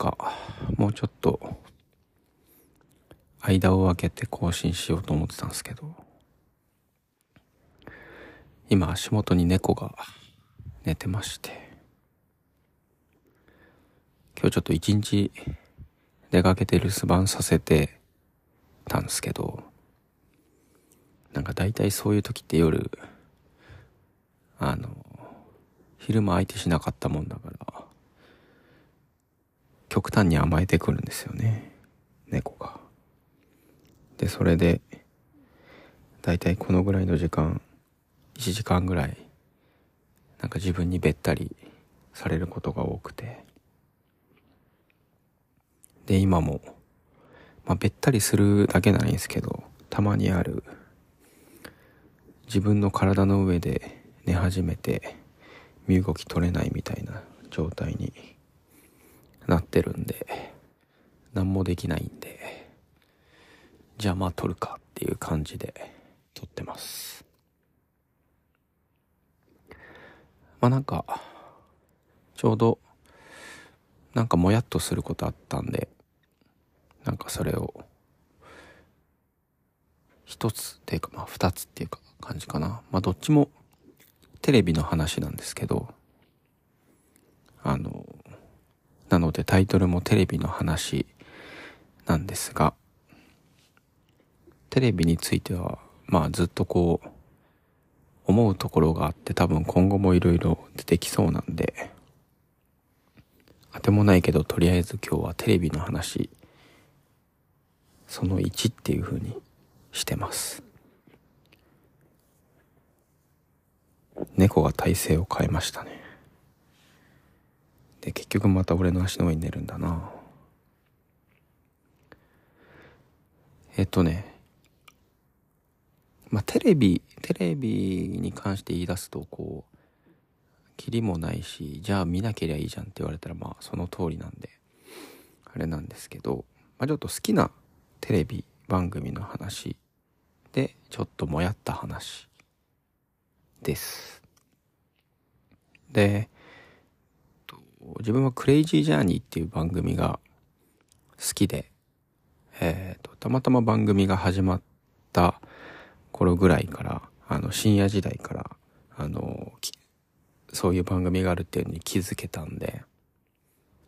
かもうちょっと間を空けて更新しようと思ってたんですけど今足元に猫が寝てまして今日ちょっと一日出かけて留守番させてたんですけどなんか大体そういう時って夜あの昼間相手しなかったもんだから極端に甘えてくるんですよね。猫が。でそれで大体このぐらいの時間1時間ぐらいなんか自分にべったりされることが多くて。で今も、まあ、べったりするだけならいいんですけどたまにある自分の体の上で寝始めて身動き取れないみたいな状態になってるんで何もできないんでじゃあまあ撮るかっていう感じで撮ってます。まあなんかちょうどなんかもやっとすることあったんでなんかそれを一つっていうかまあ二つっていうか感じかな。まあどっちもテレビの話なんですけどあのなのでタイトルもテレビの話なんですがテレビについてはまあずっとこう思うところがあって多分今後もいろいろ出てきそうなんであてもないけどとりあえず今日はテレビの話その1っていう風にしてます。猫が体勢を変えましたね。で結局また俺の足の上に寝るんだな。えっとね。まあテレビテレビに関して言い出すとこうキリもないしじゃあ見なけりゃいいじゃんって言われたらまあその通りなんであれなんですけど、まあ、ちょっと好きなテレビ番組の話でちょっともやった話です。で自分はクレイジージャーニーっていう番組が好きで、えーと、たまたま番組が始まった頃ぐらいからあの深夜時代からあのそういう番組があるっていうのに気づけたんで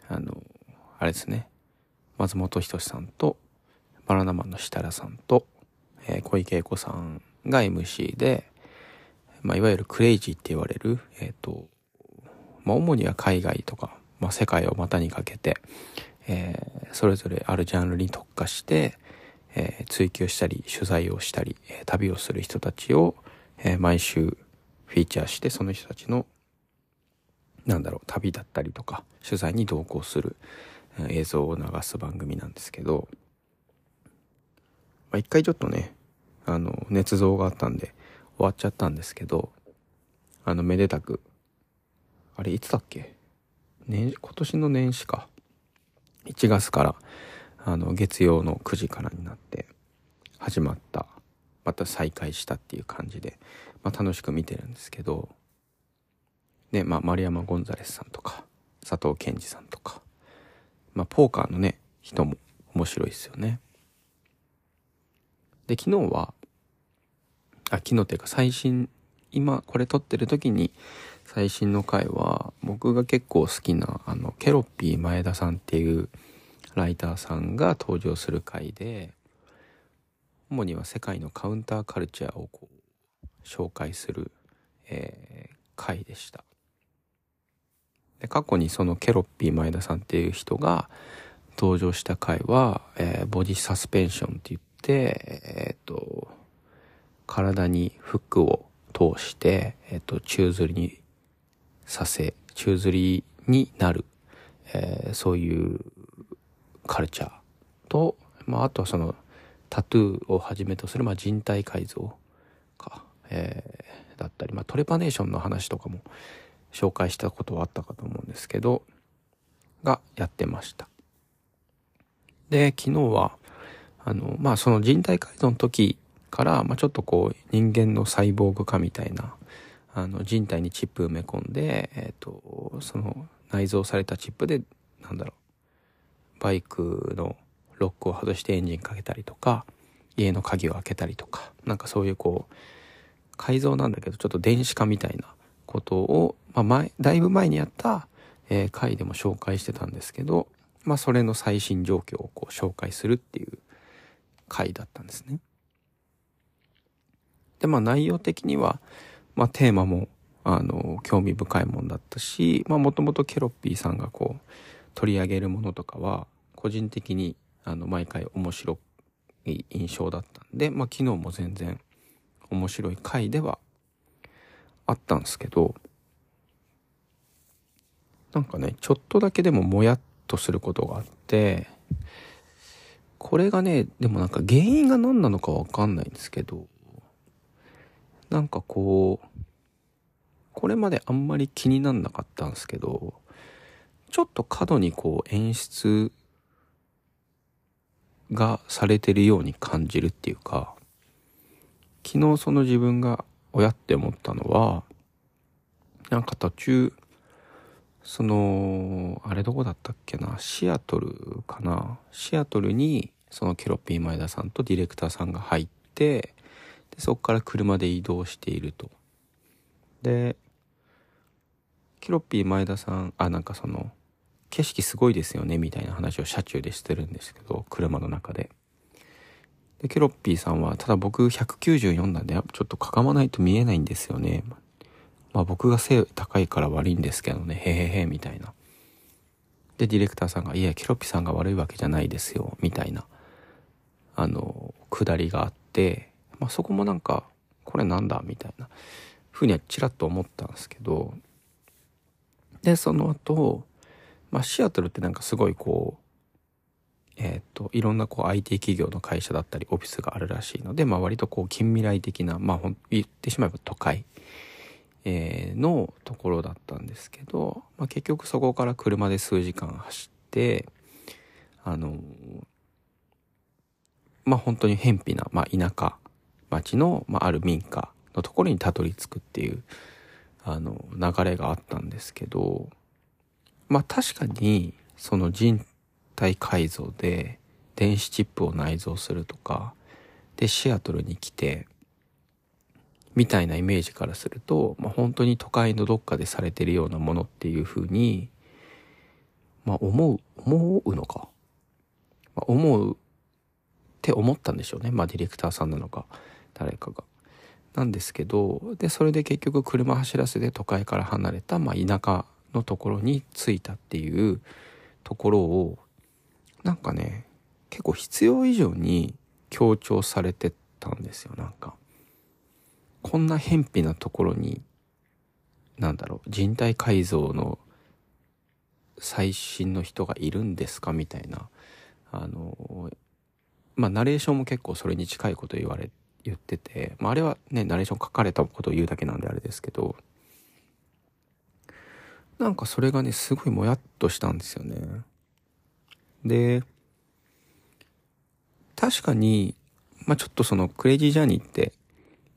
あのあれですね。松本人志さんとバナナマンの設楽さんと、えー、小池栄子さんが MC で、まあ、いわゆるクレイジーって言われる、えっ、ー、と、まあ、主には海外とか、まあ、世界を股にかけて、えー、それぞれあるジャンルに特化して、えー、追求したり、取材をしたり、えー、旅をする人たちを、えー、毎週フィーチャーして、その人たちの、なんだろう、旅だったりとか、取材に同行する、え、映像を流す番組なんですけど、まあ、一回ちょっとね、あの、捏造があったんで、終わっちゃったんですけど、あの、めでたく、あれ、いつだっけ？年、今年の年始か。1月から、あの、月曜の9時からになって、始まった、また再開したっていう感じで、まあ、楽しく見てるんですけど、ね、まあ、丸山ゴンザレスさんとか、佐藤健二さんとか、まあ、ポーカーのね、人も面白いですよね。で、昨日は、あ、昨日っていうか最新、今これ撮ってる時に最新の回は僕が結構好きなあのケロッピー前田さんっていうライターさんが登場する回で主には世界のカウンターカルチャーをこう紹介する、えー、回でした。で過去にそのケロッピー前田さんっていう人が登場した回は、えー、ボディサスペンションって言って、えっ、と、体にフックを通して、えっ、と、宙吊りにさせ、宙吊りになる、えー、そういうカルチャーと、まあ、あとはその、タトゥーをはじめとする、まあ、人体改造か、えー、だったり、まあ、トレパネーションの話とかも紹介したことはあったかと思うんですけど、がやってました。で、昨日は、あの、まあ、その人体改造の時から、まあ、ちょっとこう、人間のサイボーグ化みたいな、あの、人体にチップ埋め込んで、えっ、ー、と、その、内蔵されたチップで、なんだろうバイクのロックを外してエンジンかけたりとか家の鍵を開けたりとかなんかそういうこう改造なんだけどちょっと電子化みたいなことを、まあ前、だいぶ前にやった、えー、回でも紹介してたんですけど、まあそれの最新状況をこう紹介するっていう回だったんですね。で、まあ内容的には、まあテーマも、あの、興味深いもんだったし、まあもともとケロッピーさんがこう、取り上げるものとかは、個人的に、あの、毎回面白い印象だったんで、まあ昨日も全然面白い回ではあったんですけど、なんかね、ちょっとだけでももやっとすることがあって、これがね、でもなんか原因が何なのかわかんないんですけど、なんかこう、これまであんまり気になんなかったんですけど、ちょっと過度にこう演出がされてるように感じるっていうか、昨日その自分が親って思ったのは、なんか途中、その、あれどこだったっけな、シアトルかな？シアトルに、そのケロッピー前田さんとディレクターさんが入って、でそこから車で移動していると。で、ケロッピー前田さん、あ、なんかその、景色すごいですよね、みたいな話を車中でしてるんですけど、車の中で。で、ケロッピーさんは、ただ僕194なんで、ちょっとかがまないと見えないんですよね。まあ僕が背高いから悪いんですけどね、へへへ、みたいな。で、ディレクターさんが、いや、ケロッピーさんが悪いわけじゃないですよ、みたいな、あの、くだりがあって、まあそこもなんか、これなんだみたいな、ふうにはちらっと思ったんですけど、で、その後、まあシアトルってなんかすごいこう、えっ、と、いろんなこう IT 企業の会社だったりオフィスがあるらしいので、まあ割とこう近未来的な、まあ言ってしまえば都会、えー、のところだったんですけど、まあ結局そこから車で数時間走って、あの、まあ本当に偏僻な、まあ田舎町の、まあある民家のところにたどり着くっていう、あの、流れがあったんですけど、まあ確かに、その人体改造で電子チップを内蔵するとか、で、シアトルに来て、みたいなイメージからすると、まあ、本当に都会のどっかでされてるようなものっていう風に、まあ、思う、思うのか。まあ、思うって思ったんでしょうね。まあ、ディレクターさんなのか、誰かが。なんですけど、で、それで結局車走らせて都会から離れた、まあ、田舎のところに着いたっていうところを、なんかね、結構必要以上に強調されてたんですよ、なんか。こんな偏僻なところに、なんだろう、人体改造の最新の人がいるんですかみたいな。あの、まあ、ナレーションも結構それに近いこと言われ、言ってて、まあ、あれはね、ナレーション書かれたことを言うだけなんであれですけど、なんかそれがね、すごいもやっとしたんですよね。で、確かに、まあ、ちょっとそのクレイジージャーニーって、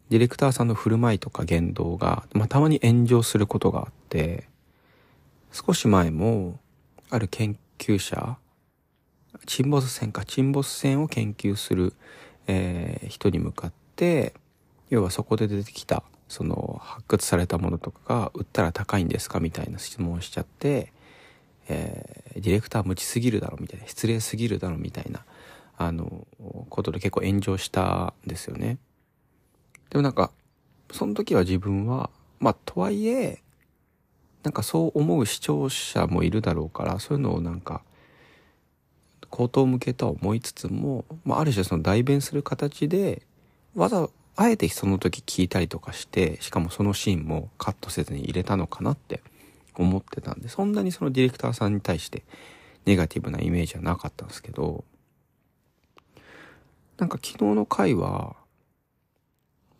ディレクターさんの振る舞いとか言動が、まあ、たまに炎上することがあって、少し前も、ある研究者、沈没船か、沈没船を研究する、えー、人に向かって、要はそこで出てきた、その発掘されたものとかが売ったら高いんですかみたいな質問をしちゃって、えー、ディレクター無知すぎるだろみたいな、失礼すぎるだろみたいな、あの、ことで結構炎上したんですよね。でもなんか、その時は自分は、まあ、とはいえ、なんかそう思う視聴者もいるだろうから、そういうのをなんか、口頭向けとは思いつつも、まあ、ある種その代弁する形で、わざ、あえてその時聞いたりとかして、しかもそのシーンもカットせずに入れたのかなって思ってたんで、そんなにそのディレクターさんに対してネガティブなイメージはなかったんですけど、なんか昨日の回は、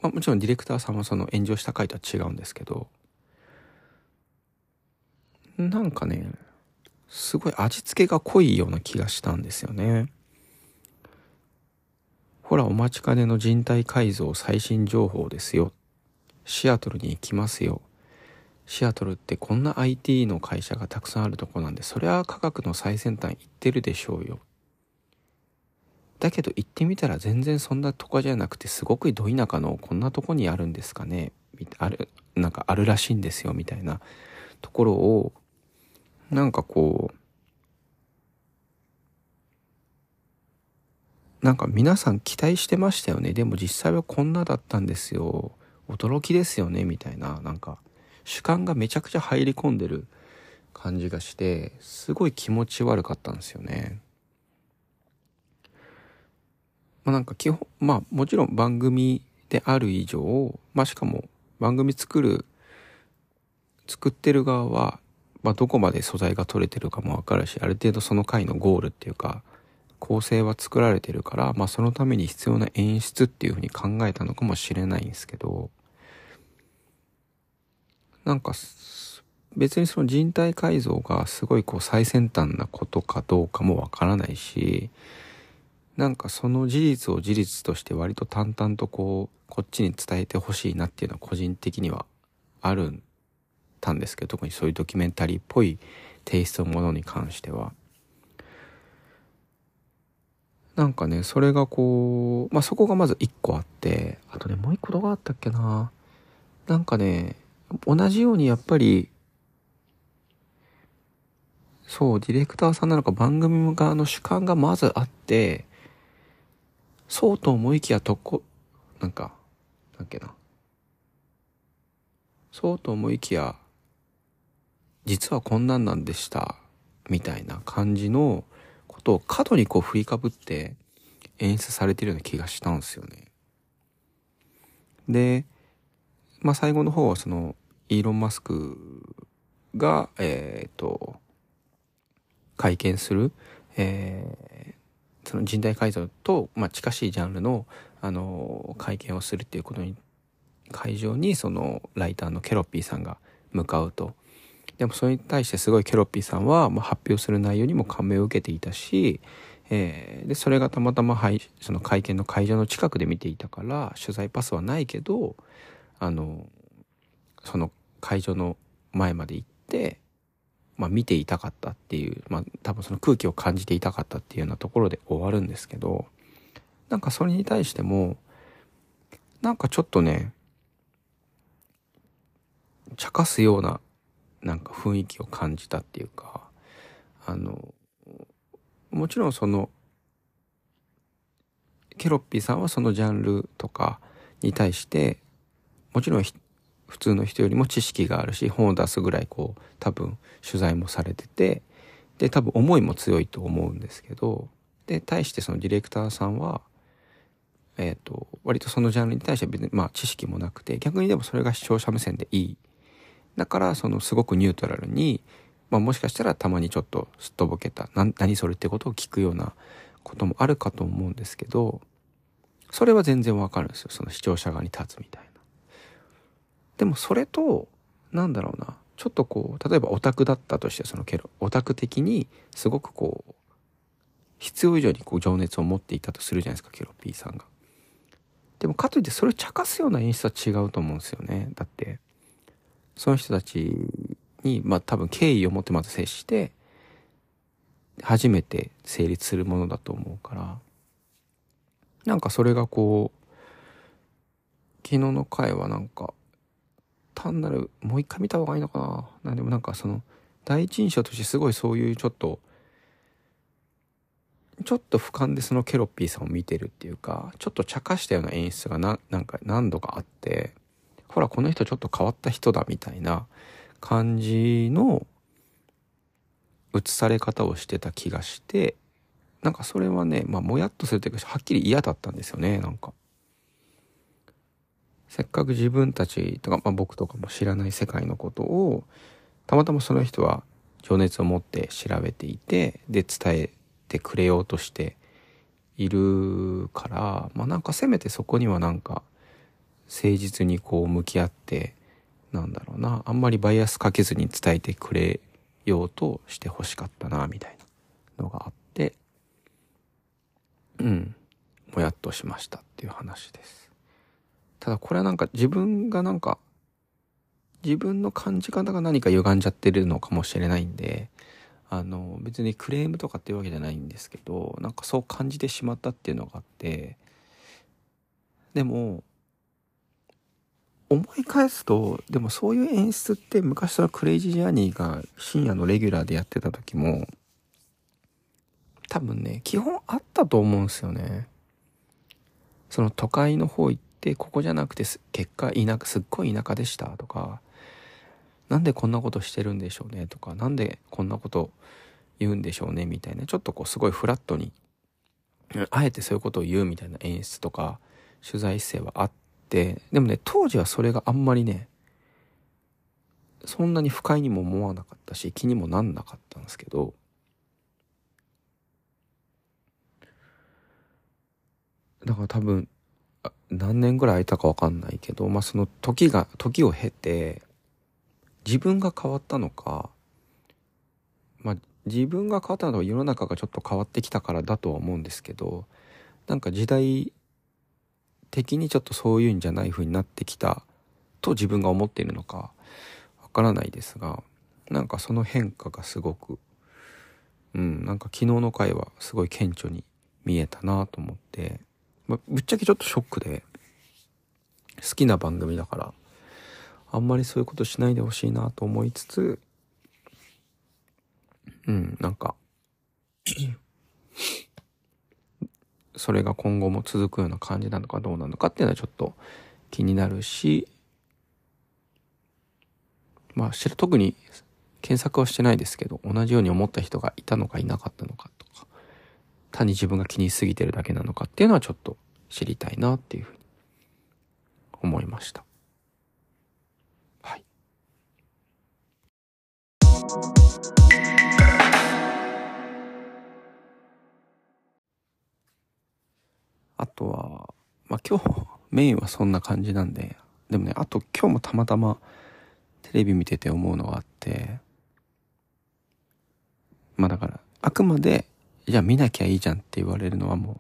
まあもちろんディレクターさんはその炎上した回とは違うんですけど、なんかね、すごい味付けが濃いような気がしたんですよね。ほらお待ちかねの人体改造最新情報ですよ。シアトルに行きますよ。シアトルってこんな IT の会社がたくさんあるとこなんで、そりゃ科学の最先端行ってるでしょうよ。だけど行ってみたら全然そんなとこじゃなくて、すごくど田舎のこんなとこにあるんですかね。ある、なんかあるらしいんですよ、みたいなところを、なんかこう、なんか皆さん期待してましたよね。でも実際はこんなだったんですよ。驚きですよね、みたいな。なんか、主観がめちゃくちゃ入り込んでる感じがしてすごい気持ち悪かったんですよね。まあなんか基本まあもちろん番組である以上まあしかも番組作る作ってる側は、まあ、どこまで素材が取れてるかもわかるしある程度その回のゴールっていうか構成は作られてるから、まあ、そのために必要な演出っていうふうに考えたのかもしれないんですけどなんか、別にその人体改造がすごいこう最先端なことかどうかもわからないし、なんかその事実を事実として割と淡々とこう、こっちに伝えてほしいなっていうのは個人的にはあるんたんですけど、特にそういうドキュメンタリーっぽいテイストのものに関しては。なんかね、それがこう、まあ、そこがまず一個あって、あとね、もう一個どこあったっけな。なんかね、同じようにやっぱり、そう、ディレクターさんなのか番組側の主観がまずあって、そうと思いきやとこ、なんか、なんっけな。そうと思いきや、実はこんなんなんでした、みたいな感じのことを過度にこう振りかぶって演出されてるような気がしたんですよね。で、まあ最後の方はそのイーロン・マスクが、えっ、ー、と、会見する、えー、その人体改造と、まあ、近しいジャンルの、あの、会見をするっていうことに、会場にそのライターのケロッピーさんが向かうと。でもそれに対してすごいケロッピーさんは、まあ、発表する内容にも感銘を受けていたし、えー、でそれがたまたま、はい、その会見の会場の近くで見ていたから取材パスはないけどあのその会場の前まで行って、まあ、見ていたかったっていう、まあ、多分その空気を感じていたかったっていうようなところで終わるんですけどなんかそれに対してもなんかちょっとね茶化すようななんか雰囲気を感じたっていうかあのもちろんそのケロッピーさんはそのジャンルとかに対してもちろん普通の人よりも知識があるし本を出すぐらいこう多分取材もされててで多分思いも強いと思うんですけどで対してそのディレクターさんはえっ、ー、と割とそのジャンルに対して別にまあ知識もなくて逆にでもそれが視聴者目線でいいだからそのすごくニュートラルに、まあ、もしかしたらたまにちょっとすっとぼけた何それってことを聞くようなこともあるかと思うんですけどそれは全然わかるんですよその視聴者側に立つみたいな。でもそれと、なんだろうな、ちょっとこう、例えばオタクだったとしてそのケロ、オタク的にすごくこう、必要以上にこう情熱を持っていたとするじゃないですか、ケロッピーさんが。でもかといってそれを茶化すような演出は違うと思うんですよね。だって、その人たちに、まあ多分敬意を持ってまず接して、初めて成立するものだと思うから、なんかそれがこう、昨日の回はなんか、単なるもう一回見た方がいいのかな。なんでもなんかその第一印象としてすごいそういうちょっとちょっと俯瞰でそのケロッピーさんを見てるっていうかちょっと茶化したような演出がななんか何度かあって。ほらこの人ちょっと変わった人だみたいな感じの映され方をしてた気がしてなんかそれはねまあもやっとするというかはっきり嫌だったんですよねなんか。せっかく自分たちとか、まあ、僕とかも知らない世界のことをたまたまその人は情熱を持って調べていてで伝えてくれようとしているからまあなんかせめてそこにはなんか誠実にこう向き合ってなんだろうなあんまりバイアスかけずに伝えてくれようとしてほしかったなみたいなのがあってうんもやっとしましたっていう話です。ただこれはなんか自分がなんか自分の感じ方が何か歪んじゃってるのかもしれないんで、あの、別にクレームとかっていうわけじゃないんですけど、なんかそう感じてしまったっていうのがあって、でも、思い返すと、でもそういう演出って昔そのクレイジージャーニーが深夜のレギュラーでやってた時も、多分ね、基本あったと思うんですよね。その都会の方行って、ここじゃなくて結果田舎、すっごい田舎でしたとか、なんでこんなことしてるんでしょうねとか、なんでこんなこと言うんでしょうねみたいな、ちょっとこうすごいフラットに、あえてそういうことを言うみたいな演出とか、取材姿勢はあって、でもね、当時はそれがあんまりね、そんなに不快にも思わなかったし、気にもなんなかったんですけど、だから多分、何年ぐらい空いたかわかんないけど、まあその時が、時を経て、自分が変わったのか、まあ自分が変わったのは世の中がちょっと変わってきたからだとは思うんですけど、なんか時代的にちょっとそういうんじゃない風になってきたと自分が思っているのかわからないですが、なんかその変化がすごく、うん、なんか昨日の回はすごい顕著に見えたなと思って、ま、ぶっちゃけちょっとショックで、好きな番組だから、あんまりそういうことしないでほしいなと思いつつ、うん、なんかそれが今後も続くような感じなのかどうなのかっていうのはちょっと気になるし、まあ、特に検索はしてないですけど、同じように思った人がいたのかいなかったのかとか、単に自分が気にしすぎてるだけなのかっていうのはちょっと知りたいなっていうふうに思いました。とは、まあ今日メインはそんな感じなんで、でもね、あと今日もたまたまテレビ見てて思うのがあって、まあだから、あくまで、じゃあ見なきゃいいじゃんって言われるのはもう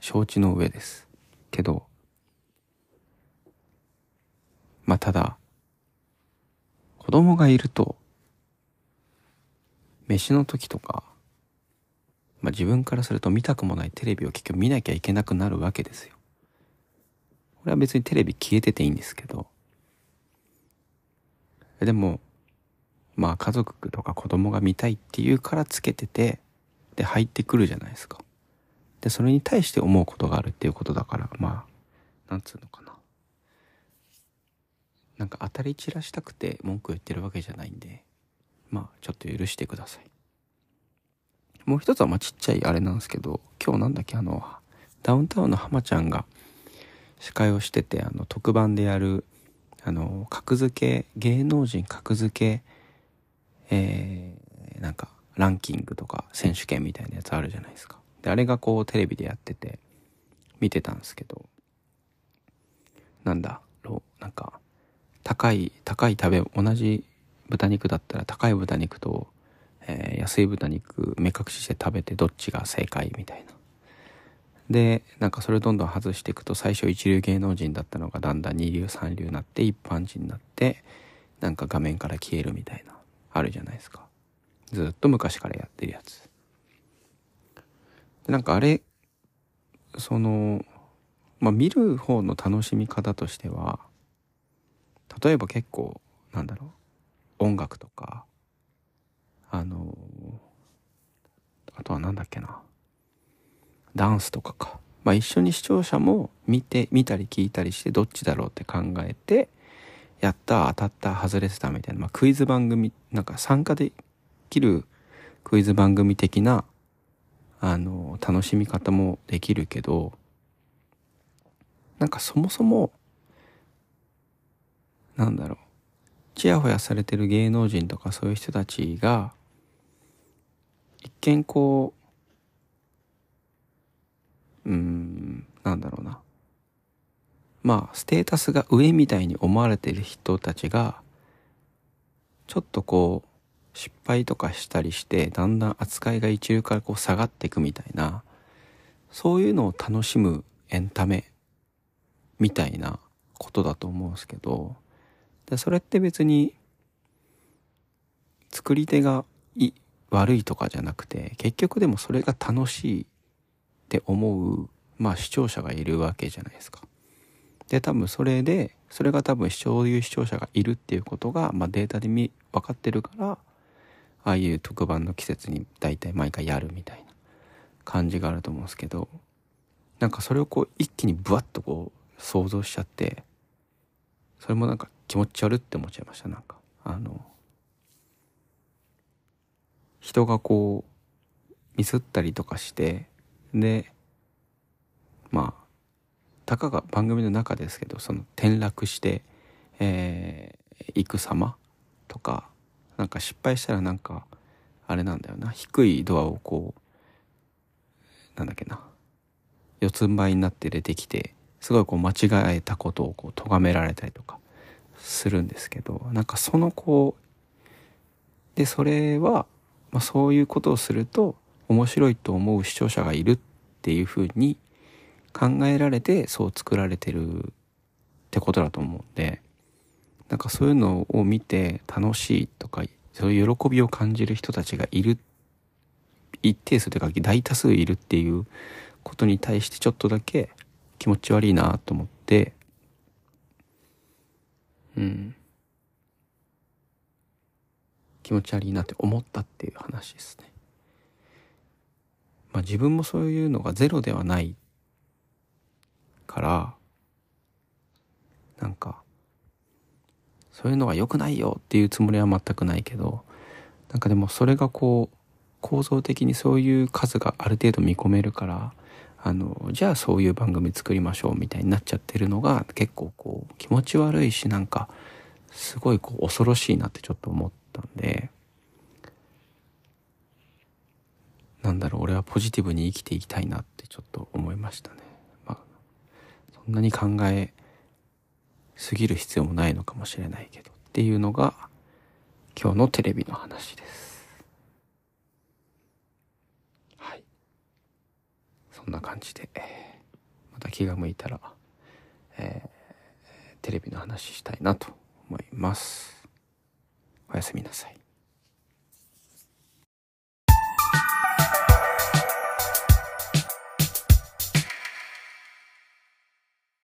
承知の上です。けど、まあただ、子供がいると、飯の時とか、まあ、自分からすると見たくもないテレビを結局見なきゃいけなくなるわけですよ。これは別にテレビ消えてていいんですけど。でも、まあ家族とか子供が見たいっていうからつけてて、で入ってくるじゃないですか。で、それに対して思うことがあるっていうことだから、まあ、なんつうのかな。なんか当たり散らしたくて文句言ってるわけじゃないんで、まあちょっと許してください。もう一つはまあちっちゃいあれなんですけど、今日なんだっけあの、ダウンタウンの浜ちゃんが司会をしてて、あの特番でやる、あの、格付け、芸能人格付け、えー、なんかランキングとか選手権みたいなやつあるじゃないですか。で、あれがこうテレビでやってて、見てたんですけど、なんだろう、なんか、高い、高い食べ、同じ豚肉だったら高い豚肉と、えー、安い豚肉目隠しして食べてどっちが正解みたいな。で、なんかそれどんどん外していくと最初一流芸能人だったのがだんだん二流三流になって一般人になってなんか画面から消えるみたいなあるじゃないですか。ずっと昔からやってるやつ。でなんかあれ、その、まあ見る方の楽しみ方としては例えば結構なんだろう音楽とか、あの、あとはなんだっけな、ダンスとかか。まあ一緒に視聴者も見て、見たり聞いたりしてどっちだろうって考えて、やった、当たった、外れてたみたいな、まあクイズ番組、なんか参加できるクイズ番組的な、あの、楽しみ方もできるけど、なんかそもそも、なんだろう。ちやほやされてる芸能人とかそういう人たちが一見こううんなんだろうな。まあステータスが上みたいに思われてる人たちがちょっとこう失敗とかしたりしてだんだん扱いが一流からこう下がっていくみたいなそういうのを楽しむエンタメみたいなことだと思うんですけどでそれって別に作り手が悪いとかじゃなくて結局でもそれが楽しいって思うまあ視聴者がいるわけじゃないですか。で多分それでそれが多分そういう視聴者がいるっていうことが、まあ、データで見分かってるからああいう特番の季節に大体毎回やるみたいな感じがあると思うんですけどなんかそれをこう一気にブワッとこう想像しちゃってそれもなんか気持ち悪って思っちゃいましたなんかあの人がこうミスったりとかしてでまあたかが番組の中ですけどその転落してえー、行く様とかなんか失敗したらなんかあれなんだよな。低いドアをこうなんだっけな。四つん這いになって出てきてすごいこう間違えたことをこう咎められたりとかするんですけどなんかそのこうでそれは、まあ、そういうことをすると面白いと思う視聴者がいるっていうふうに考えられてそう作られてるってことだと思うんでなんかそういうのを見て楽しいとかそういう喜びを感じる人たちがいる一定数というか大多数いるっていうことに対してちょっとだけ気持ち悪いなと思ってうん。気持ち悪いなって思ったっていう話ですね。まあ自分もそういうのがゼロではないからなんかそういうのは良くないよっていうつもりは全くないけどなんかでもそれがこう構造的にそういう数がある程度見込めるからあのじゃあそういう番組作りましょうみたいになっちゃってるのが結構こう気持ち悪いしなんかすごいこう恐ろしいなってちょっと思ってたんでなんだろう俺はポジティブに生きていきたいなってちょっと思いましたね。まあ、そんなに考えすぎる必要もないのかもしれないけどっていうのが今日のテレビの話です。はい。そんな感じで、また気が向いたら、えー、テレビの話したいなと思います。おやすみなさい。